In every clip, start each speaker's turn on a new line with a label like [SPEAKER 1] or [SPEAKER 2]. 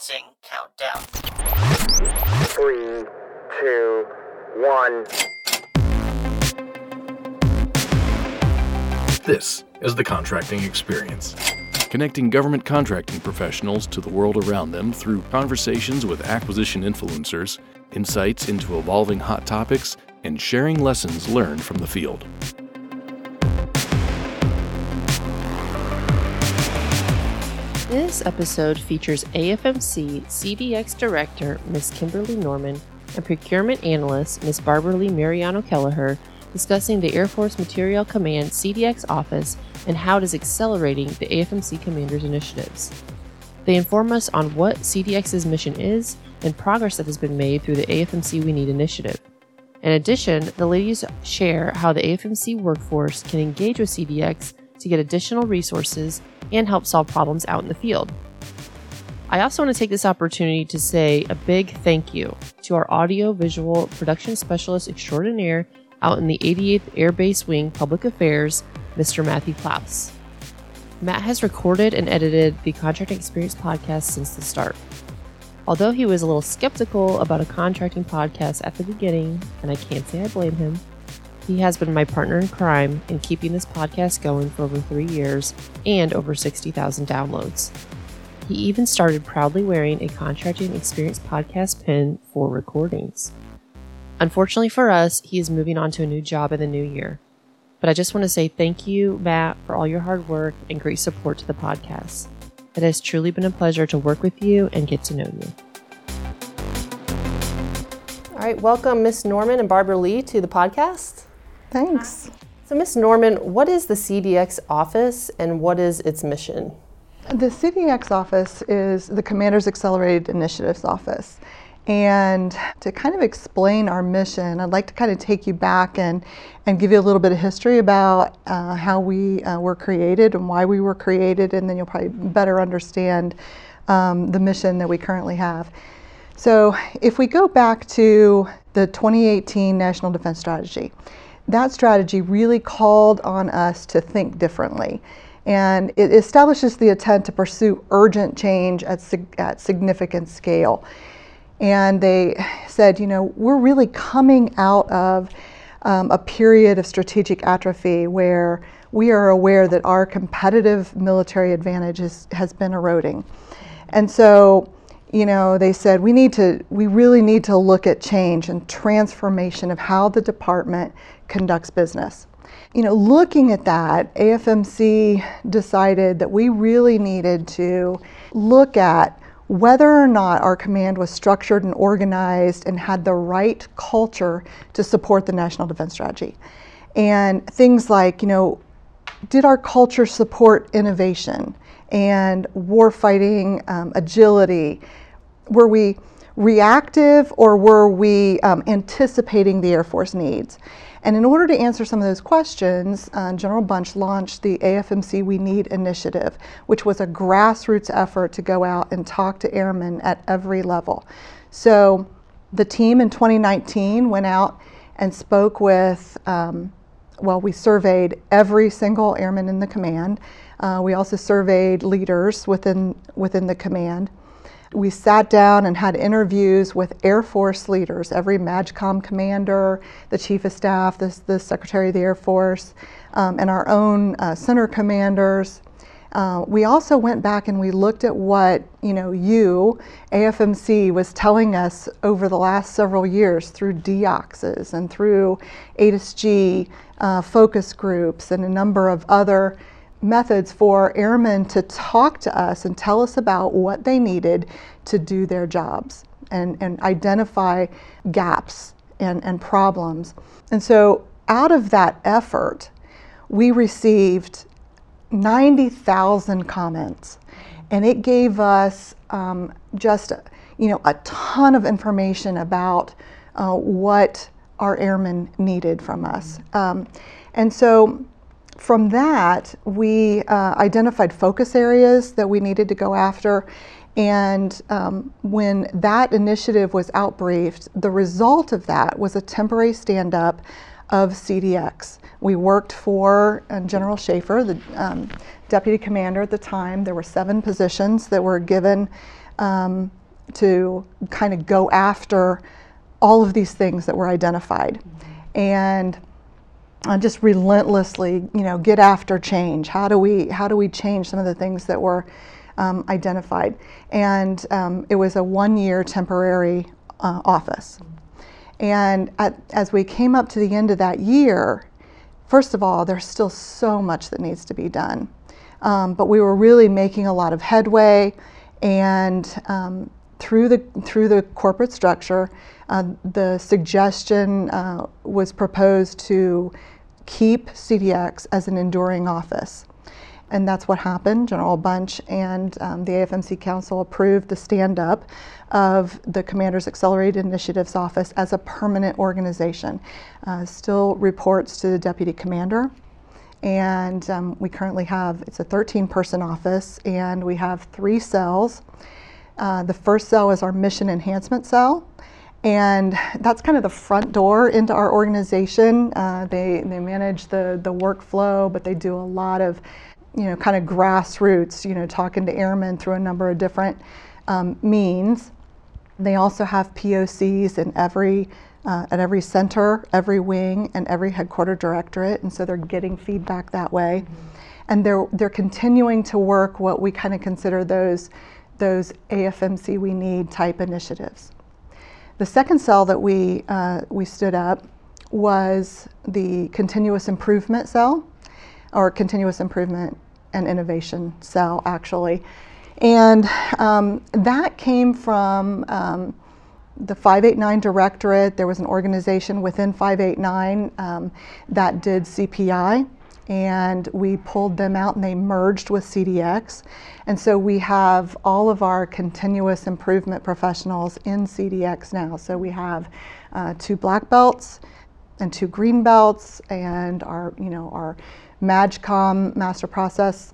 [SPEAKER 1] Commencing countdown.
[SPEAKER 2] Three, two, one.
[SPEAKER 3] This is the contracting experience. Connecting government contracting professionals to the world around them through conversations with acquisition influencers, insights into evolving hot topics, and sharing lessons learned from the field.
[SPEAKER 4] This episode features AFMC CDX Director Ms. Kimberly Norman and Procurement Analyst Ms. Barbaralee Mariano Kelleher discussing the Air Force Materiel Command CDX office and how it is accelerating the AFMC Commander's initiatives. They inform us on what CDX's mission is and progress that has been made through the AFMC We Need initiative. In addition, the ladies share how the AFMC workforce can engage with CDX to get additional resources and help solve problems out in the field. I also want to take this opportunity to say a big thank you to our audio visual production specialist extraordinaire out in the 88th Air Base Wing Public Affairs, Mr. Matthew Klaus. Matt has recorded and edited the Contracting Experience podcast since the start. Although he was a little skeptical about a contracting podcast at the beginning, and I can't say I blame him, he has been my partner in crime in keeping this podcast going for over three years and over 60,000 downloads. He even started proudly wearing a Contracting Experience podcast pin for recordings. Unfortunately for us, he is moving on to a new job in the new year. But I just want to say thank you, Matt, for all your hard work and great support to the podcast. It has truly been a pleasure to work with you and get to know you. All right, welcome Miss Norman and Barbaralee to the podcast.
[SPEAKER 5] Thanks.
[SPEAKER 4] So, Miss Norman, what is the CDX office and what is its mission?
[SPEAKER 5] The CDX office is the Commander's Accelerated Initiatives Office. And to kind of explain our mission, I'd like to kind of take you back and, and give you a little bit of history about uh, how we uh, were created and why we were created, and then you'll probably better understand um, the mission that we currently have. So, if we go back to the 2018 National Defense Strategy, that strategy really called on us to think differently. And it establishes the intent to pursue urgent change at, at significant scale. And they said, you know, we're really coming out of um, a period of strategic atrophy where we are aware that our competitive military advantage is, has been eroding. And so, you know, they said we need to, we really need to look at change and transformation of how the department conducts business. You know, looking at that, AFMC decided that we really needed to look at whether or not our command was structured and organized and had the right culture to support the national defense strategy. And things like, you know, did our culture support innovation and warfighting um, agility? Were we reactive or were we um, anticipating the Air Force needs? And in order to answer some of those questions, uh, General Bunch launched the AFMC We Need initiative, which was a grassroots effort to go out and talk to airmen at every level. So the team in 2019 went out and spoke with, um, well, we surveyed every single airman in the command. Uh, we also surveyed leaders within, within the command. We sat down and had interviews with Air Force leaders, every MAJCOM commander, the Chief of Staff, the, the Secretary of the Air Force, um, and our own uh, center commanders. Uh, we also went back and we looked at what you know you AFMC was telling us over the last several years through DEOXs and through ATIS-G uh, focus groups and a number of other methods for airmen to talk to us and tell us about what they needed to do their jobs and, and identify gaps and, and problems. And so, out of that effort, we received 90,000 comments, and it gave us um, just you know a ton of information about uh, what our airmen needed from us. Um, and so from that, we uh, identified focus areas that we needed to go after. And um, when that initiative was outbriefed, the result of that was a temporary stand up of CDX. We worked for uh, General Schaefer, the um, deputy commander at the time. There were seven positions that were given um, to kind of go after all of these things that were identified. And uh, just relentlessly, you know, get after change. How do we how do we change some of the things that were um, identified? And um, it was a one-year temporary uh, office. And at, as we came up to the end of that year, first of all, there's still so much that needs to be done. Um, but we were really making a lot of headway, and um, through the through the corporate structure, uh, the suggestion uh, was proposed to keep CDX as an enduring office. And that's what happened. General Bunch and um, the AFMC Council approved the stand up of the Commander's Accelerated Initiatives Office as a permanent organization. Uh, still reports to the Deputy Commander. And um, we currently have, it's a 13 person office, and we have three cells. Uh, the first cell is our mission enhancement cell. And that's kind of the front door into our organization. Uh, they, they manage the, the workflow, but they do a lot of, you know, kind of grassroots, you know, talking to airmen through a number of different um, means. They also have POCs in every, uh, at every center, every wing, and every headquarter directorate, and so they're getting feedback that way. Mm-hmm. And they're, they're continuing to work what we kind of consider those, those AFMC we need type initiatives. The second cell that we, uh, we stood up was the continuous improvement cell, or continuous improvement and innovation cell, actually. And um, that came from um, the 589 Directorate. There was an organization within 589 um, that did CPI and we pulled them out and they merged with CDX. And so we have all of our continuous improvement professionals in CDX now. So we have uh, two black belts and two green belts and our, you know, our MAJCOM master process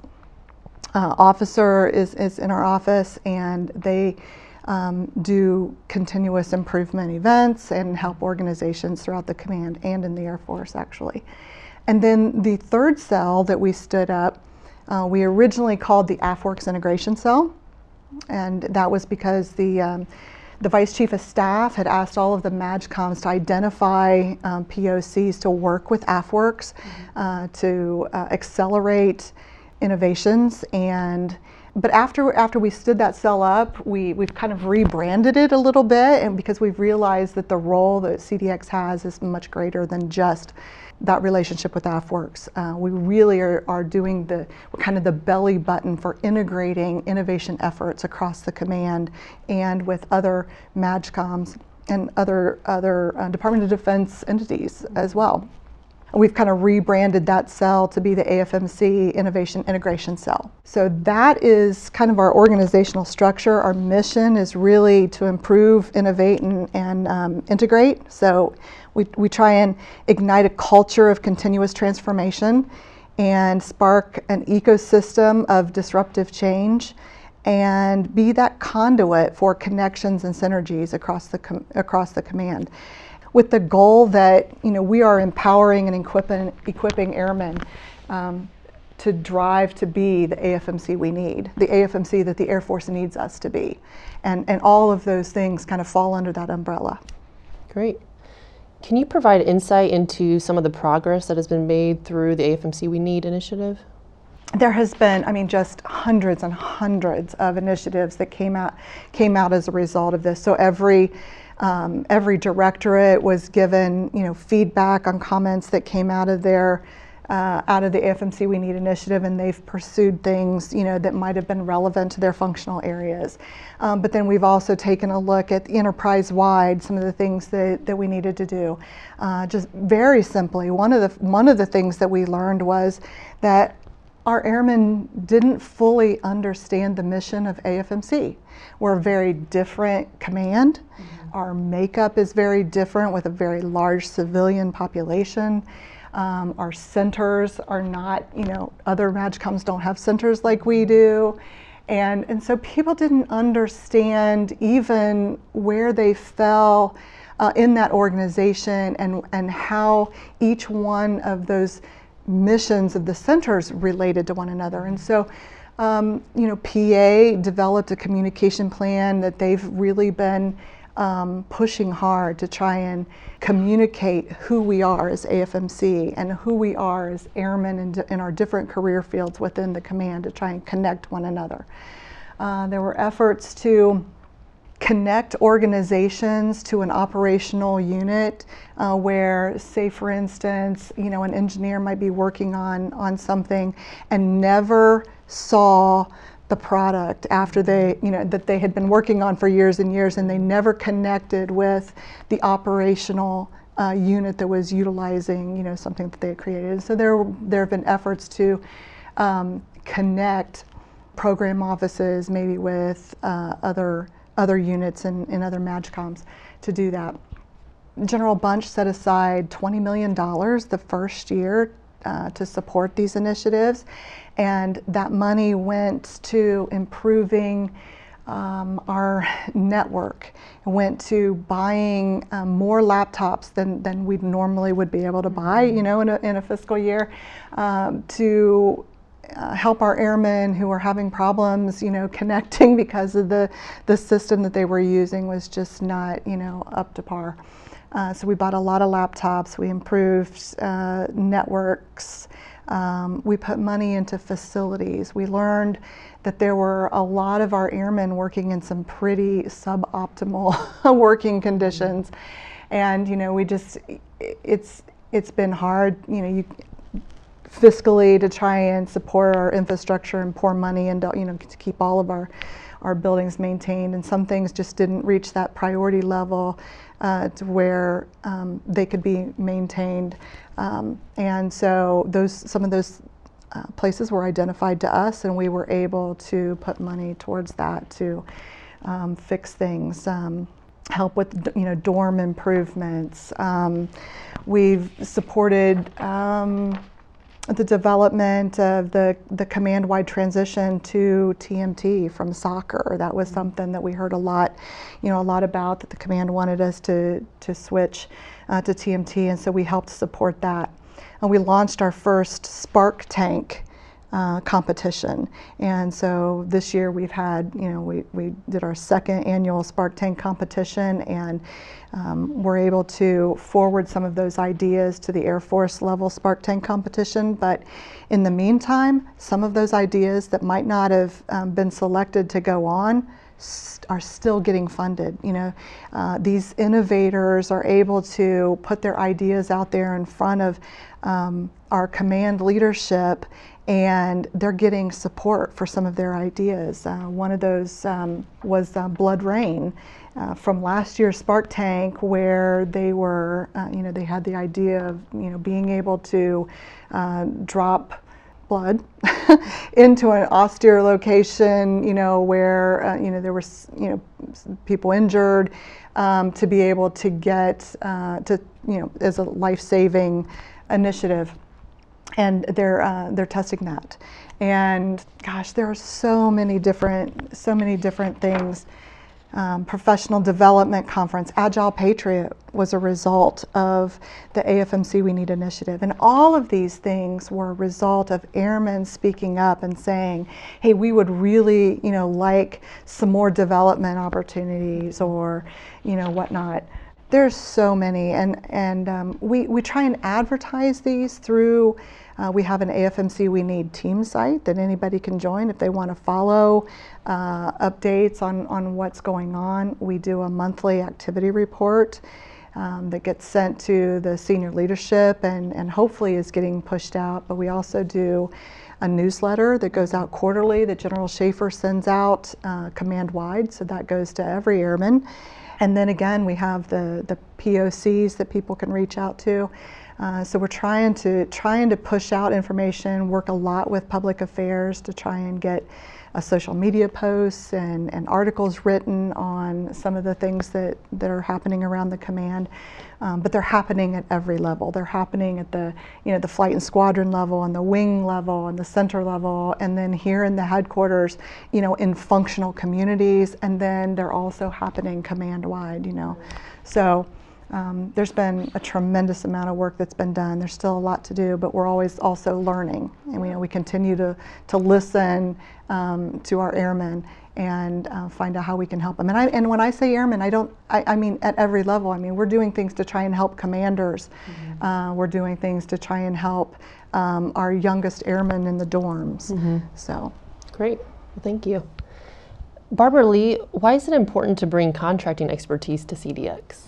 [SPEAKER 5] uh, officer is, is in our office and they um, do continuous improvement events and help organizations throughout the command and in the Air Force actually. And then the third cell that we stood up, uh, we originally called the AFWERX integration cell. And that was because the, um, the vice chief of staff had asked all of the MAJCOMs to identify um, POCs to work with AFWERX mm-hmm. uh, to uh, accelerate innovations and but after after we stood that cell up, we we've kind of rebranded it a little bit, and because we've realized that the role that CDX has is much greater than just that relationship with AFWERX. Uh, we really are, are doing the kind of the belly button for integrating innovation efforts across the command and with other MAJCOMs and other other uh, Department of Defense entities as well. We've kind of rebranded that cell to be the AFMC Innovation Integration Cell. So that is kind of our organizational structure. Our mission is really to improve, innovate, and, and um, integrate. So we, we try and ignite a culture of continuous transformation and spark an ecosystem of disruptive change and be that conduit for connections and synergies across the, across the command with the goal that you know we are empowering and equipping, equipping airmen um, to drive to be the AFMC we need, the AFMC that the Air Force needs us to be. And, and all of those things kind of fall under that umbrella.
[SPEAKER 6] Great. Can you provide insight into some of the progress that has been made through the AFMC We Need initiative?
[SPEAKER 5] There has been, I mean, just hundreds and hundreds of initiatives that came out came out as a result of this. So every um, every directorate was given, you know, feedback on comments that came out of their uh, out of the AFMC We Need initiative, and they've pursued things, you know, that might have been relevant to their functional areas. Um, but then we've also taken a look at enterprise-wide some of the things that, that we needed to do. Uh, just very simply, one of the one of the things that we learned was that our airmen didn't fully understand the mission of AFMC. We're a very different command. Mm-hmm our makeup is very different with a very large civilian population. Um, our centers are not, you know, other MAJCOMs don't have centers like we do. And, and so people didn't understand even where they fell uh, in that organization and, and how each one of those missions of the centers related to one another. And so Um, you know, PA developed a communication plan that they've really been um, pushing hard to try and communicate who we are as AFMC and who we are as airmen in, in our different career fields within the command to try and connect one another. Uh, there were efforts to connect organizations to an operational unit uh, where say for instance you know an engineer might be working on on something and never saw the product after they you know that they had been working on for years and years and they never connected with the operational uh, unit that was utilizing you know something that they had created. So there there have been efforts to um, connect program offices maybe with uh, other other units and, and other MAJCOMs to do that. General Bunch set aside $20 million the first year uh, to support these initiatives, and that money went to improving um, our network. Went to buying um, more laptops than, than we normally would be able to buy, you know, in a, in a fiscal year, um, to uh, help our airmen who were having problems, you know, connecting because of the, the system that they were using was just not, you know, up to par. Uh, so we bought a lot of laptops, we improved uh, networks, um, we put money into facilities. We learned that there were a lot of our airmen working in some pretty suboptimal working conditions. And, you know, we just, it's, it's been hard, you know, you, fiscally to try and support our infrastructure and pour money and you know to keep all of our our buildings maintained. And some things just didn't reach that priority level uh, to where um, they could be maintained. Um, and so those some of those uh, places were identified to us and we were able to put money towards that to um, fix things um, help with you know dorm improvements. Um, we've supported um, the development of the, the command-wide transition to TMT from soccer. That was something that we heard a lot, you know, a lot about that the command wanted us to, to switch uh, to TMT, and so we helped support that. And we launched our first Spark Tank uh, competition. And so this year we've had, you know, we, we did our second annual Spark Tank competition and um, we're able to forward some of those ideas to the Air Force level Spark Tank competition. But in the meantime, some of those ideas that might not have um, been selected to go on are still getting funded. You know, uh, these innovators are able to put their ideas out there in front of um, our command leadership and they're getting support for some of their ideas. Uh, one of those um, was uh, Blood Rain uh, from last year's Spark Tank, where they were, uh, you know, they had the idea of, you know, being able to uh, drop blood into an austere location, you know, where, uh, you know, there were, you know, people injured, um, to be able to get, to, you know, as a life-saving initiative and they're uh, they're testing that. And gosh, there are so many different so many different things. Um, professional development conference, Agile Patriot, was a result of the AFMC We Need initiative. And all of these things were a result of airmen speaking up and saying, hey, we would really, you know, like some more development opportunities or, you know, whatnot. There's so many, and, and um, we, we try and advertise these through uh, we have an AFMC We Need team site that anybody can join if they want to follow uh, updates on, on what's going on. We do a monthly activity report um, that gets sent to the senior leadership and, and hopefully is getting pushed out. But we also do a newsletter that goes out quarterly that General Schaefer sends out uh, command wide, so that goes to every airman. And then again, we have the, the POCs that people can reach out to. Uh, so we're trying to trying to push out information, work a lot with public affairs to try and get social media posts and, and articles written on some of the things that, that are happening around the command. Um, but they're happening at every level. They're happening at the, you know, the flight and squadron level and the wing level and the center level and then here in the headquarters, you know, in functional communities and then they're also happening command wide, you know. So Um, there's been a tremendous amount of work that's been done. There's still a lot to do, but we're always also learning, and we, you know, we continue to to listen um, to our airmen and uh, find out how we can help them. And I and when I say airmen, I don't I, I mean at every level. I mean we're doing things to try and help commanders. Mm-hmm. Uh, we're doing things to try and help um, our youngest airmen in the dorms. Mm-hmm. So
[SPEAKER 6] great, well, thank you. Barbaralee, why is it important to bring contracting expertise to CDX?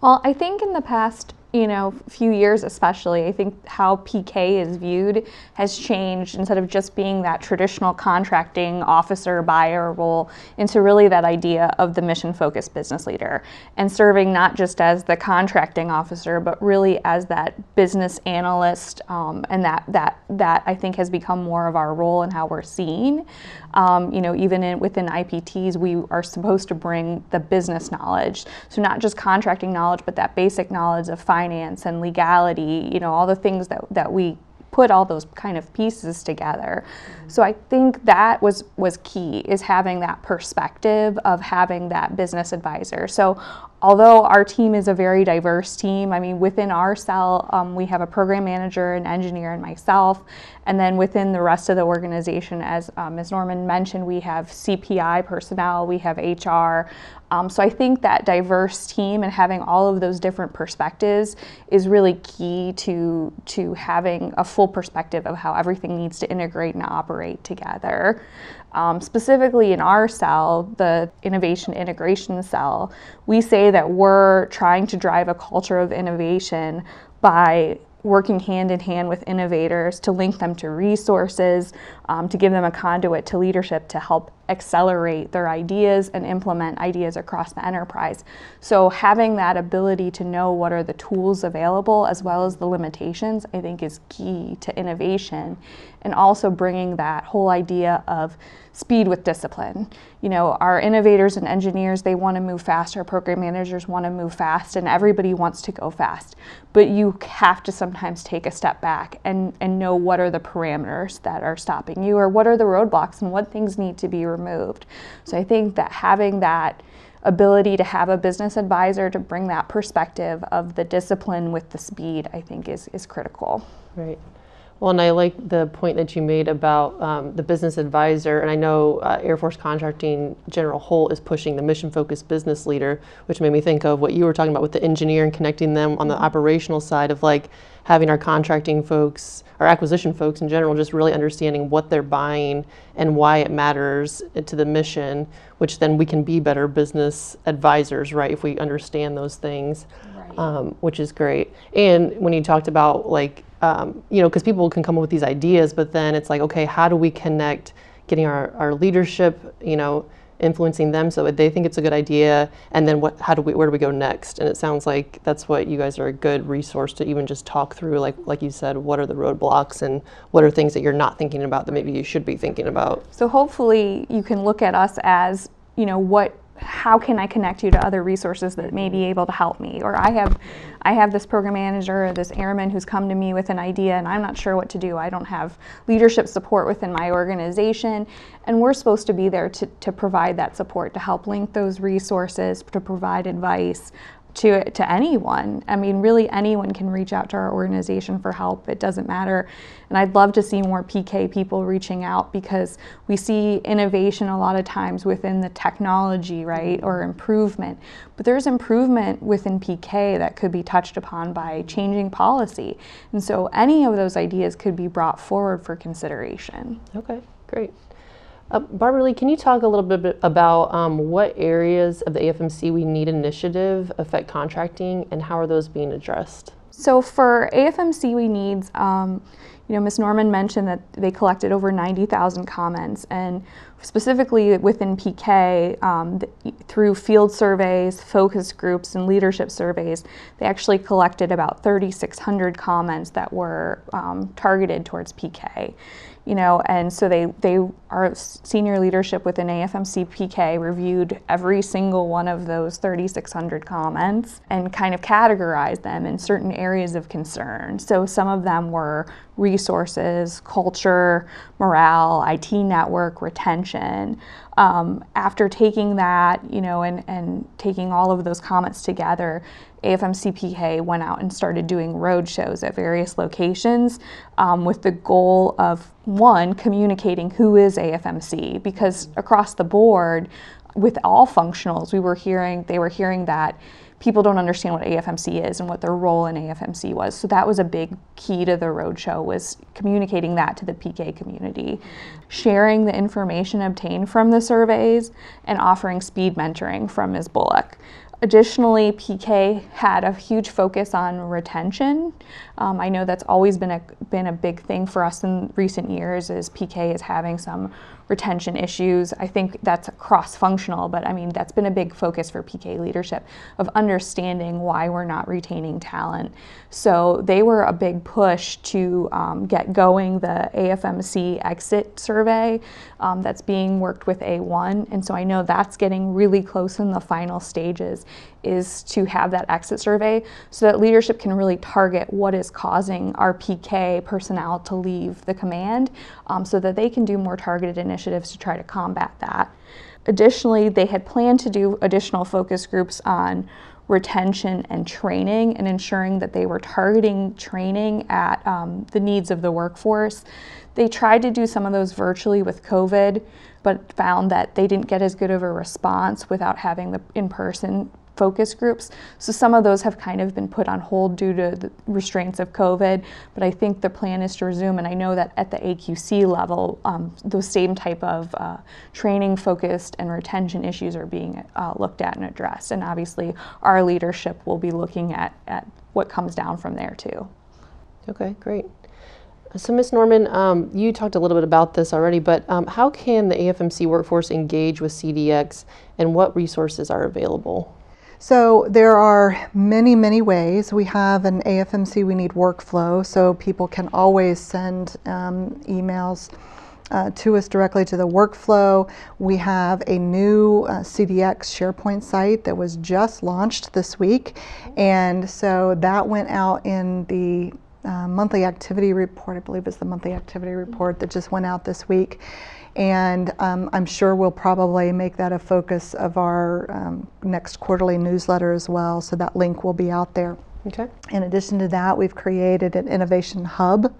[SPEAKER 7] Well, I think in the past you know, few years especially, I think how PK is viewed has changed instead of just being that traditional contracting officer buyer role into really that idea of the mission focused business leader and serving not just as the contracting officer, but really as that business analyst. Um, and that, that, that I think has become more of our role and how we're seen. Um, you know, even in, within IPTs, we are supposed to bring the business knowledge. So not just contracting knowledge, but that basic knowledge of finance and legality, you know, all the things that, that we put all those kind of pieces together. Mm-hmm. So I think that was was key is having that perspective of having that business advisor. So although our team is a very diverse team, I mean, within our cell, um, we have a program manager, an engineer, and myself. And then within the rest of the organization, as um, Ms. Norman mentioned, we have CPI personnel, we have HR. Um, so I think that diverse team and having all of those different perspectives is really key to, to having a full perspective of how everything needs to integrate and operate together. Um, specifically in our cell, the innovation integration cell, we say that we're trying to drive a culture of innovation by working hand in hand with innovators to link them to resources, um, to give them a conduit to leadership to help accelerate their ideas and implement ideas across the enterprise. So, having that ability to know what are the tools available as well as the limitations, I think, is key to innovation. And also bringing that whole idea of speed with discipline. You know, our innovators and engineers, they want to move fast, our program managers want to move fast, and everybody wants to go fast. But you have to sometimes take a step back and, and know what are the parameters that are stopping you or what are the roadblocks and what things need to be removed. So I think that having that ability to have a business advisor to bring that perspective of the discipline with the speed, I think is, is critical.
[SPEAKER 6] Right. Well, and I like the point that you made about um, the business advisor. And I know uh, Air Force Contracting General Holt is pushing the mission focused business leader, which made me think of what you were talking about with the engineer and connecting them on the mm-hmm. operational side of like having our contracting folks, our acquisition folks in general, just really understanding what they're buying and why it matters to the mission, which then we can be better business advisors, right, if we understand those things, right. um, which is great. And when you talked about like, um, you know, because people can come up with these ideas, but then it's like, okay, how do we connect getting our, our leadership, you know, influencing them so they think it's a good idea, and then what, how do we, where do we go next? And it sounds like that's what you guys are a good resource to even just talk through, like like you said, what are the roadblocks and what are things that you're not thinking about that maybe you should be thinking about.
[SPEAKER 7] So hopefully you can look at us as, you know, what how can I connect you to other resources that may be mm-hmm. able to help me? Or I have, I have this program manager or this airman who's come to me with an idea and I'm not sure what to do. I don't have leadership support within my organization. And we're supposed to be there to, to provide that support, to help link those resources, to provide advice, to, to anyone. I mean, really, anyone can reach out to our organization for help. It doesn't matter. And I'd love to see more PK people reaching out because we see innovation a lot of times within the technology, right, or improvement. But there's improvement within PK that could be touched upon by changing policy. And so any of those ideas could be brought forward for consideration.
[SPEAKER 6] Okay, great. Uh, Barbaralee, can you talk a little bit about um, what areas of the AFMC we need initiative affect contracting and how are those being addressed?
[SPEAKER 7] So for AFMC we needs, um, you know, Ms. Norman mentioned that they collected over 90,000 comments and specifically within PK um, th- through field surveys, focus groups, and leadership surveys, they actually collected about 3,600 comments that were um, targeted towards PK you know, and so they, they our senior leadership within AFMC PK reviewed every single one of those 3,600 comments and kind of categorized them in certain areas of concern. So some of them were resources, culture, morale, IT network, retention. Um, after taking that, you know, and, and taking all of those comments together, AFMC PK went out and started doing road shows at various locations um, with the goal of one communicating who is AFMC because across the board with all functionals we were hearing they were hearing that people don't understand what AFMC is and what their role in AFMC was. So that was a big key to the roadshow was communicating that to the PK community, sharing the information obtained from the surveys, and offering speed mentoring from Ms. Bullock. Additionally, PK had a huge focus on retention. Um, I know that's always been a been a big thing for us in recent years. Is PK is having some retention issues. I think that's cross functional, but I mean, that's been a big focus for PK leadership of understanding why we're not retaining talent. So they were a big push to um, get going the AFMC exit survey um, that's being worked with A1. And so I know that's getting really close in the final stages is to have that exit survey so that leadership can really target what is causing our PK personnel to leave the command um, so that they can do more targeted initiatives to try to combat that. Additionally, they had planned to do additional focus groups on retention and training and ensuring that they were targeting training at um, the needs of the workforce. They tried to do some of those virtually with COVID, but found that they didn't get as good of a response without having the in person focus groups. So some of those have kind of been put on hold due to the restraints of COVID, but I think the plan is to resume. And I know that at the AQC level, um, those same type of uh, training focused and retention issues are being uh, looked at and addressed. And obviously, our leadership will be looking at, at what comes down from there too.
[SPEAKER 6] Okay, great. So, Ms. Norman, um, you talked a little bit about this already, but um, how can the AFMC workforce engage with CDX and what resources are available?
[SPEAKER 5] So there are many, many ways. We have an AFMC We Need workflow, so people can always send um, emails uh, to us directly to the workflow. We have a new uh, CDX SharePoint site that was just launched this week, and so that went out in the uh, monthly activity report. I believe it's the monthly activity report that just went out this week and um, I'm sure we'll probably make that a focus of our um, next quarterly newsletter as well. So that link will be out there.
[SPEAKER 6] Okay.
[SPEAKER 5] In addition to that, we've created an innovation hub,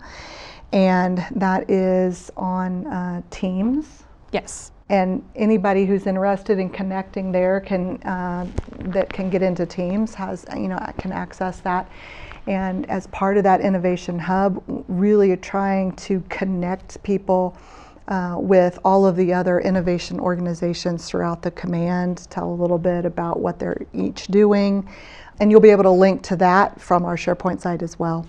[SPEAKER 5] and that is on uh, Teams.
[SPEAKER 7] Yes.
[SPEAKER 5] And anybody who's interested in connecting there can uh, that can get into Teams has you know can access that. And as part of that innovation hub, really trying to connect people uh, with all of the other innovation organizations throughout the command, tell a little bit about what they're each doing, and you'll be able to link to that from our SharePoint site as well.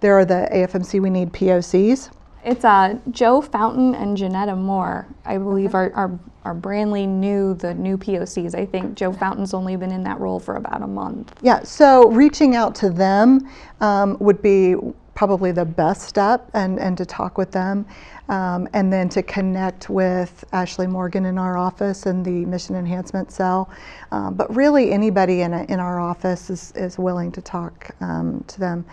[SPEAKER 5] There are the AFMC We Need POCs.
[SPEAKER 7] It's uh, Joe Fountain and Janetta Moore, I believe, are, are, are brandly new, the new POCs. I think Joe Fountain's only been in that role for about a month.
[SPEAKER 5] Yeah, so reaching out to them um, would be probably the best step and, and to talk with them. Um, and then to connect with Ashley Morgan in our office and the mission enhancement cell. Um, but really, anybody in, a, in our office is, is willing to talk um, to them.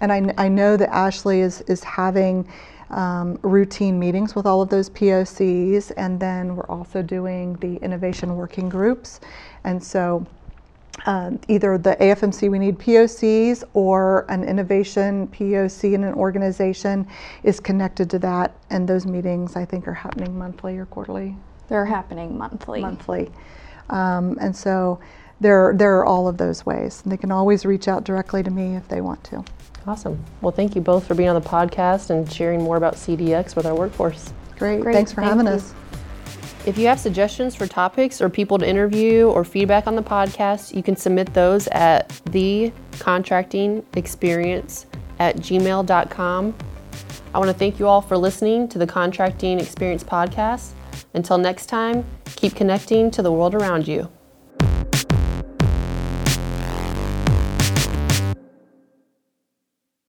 [SPEAKER 5] And I, I know that Ashley is, is having um, routine meetings with all of those POCs, and then we're also doing the innovation working groups. And so uh, either the AFMC We Need POCs or an innovation POC in an organization is connected to that. And those meetings, I think, are happening monthly or quarterly.
[SPEAKER 7] They're happening monthly.
[SPEAKER 5] Monthly. Um, and so there, there are all of those ways. And they can always reach out directly to me if they want to.
[SPEAKER 6] Awesome. Well, thank you both for being on the podcast and sharing more about CDX with our workforce.
[SPEAKER 5] Great. Great. Thanks for Thank having you. us.
[SPEAKER 6] If you have suggestions for topics or people to interview or feedback on the podcast, you can submit those at thecontractingexperience at gmail.com. I want to thank you all for listening to the Contracting Experience podcast. Until next time, keep connecting to the world around you.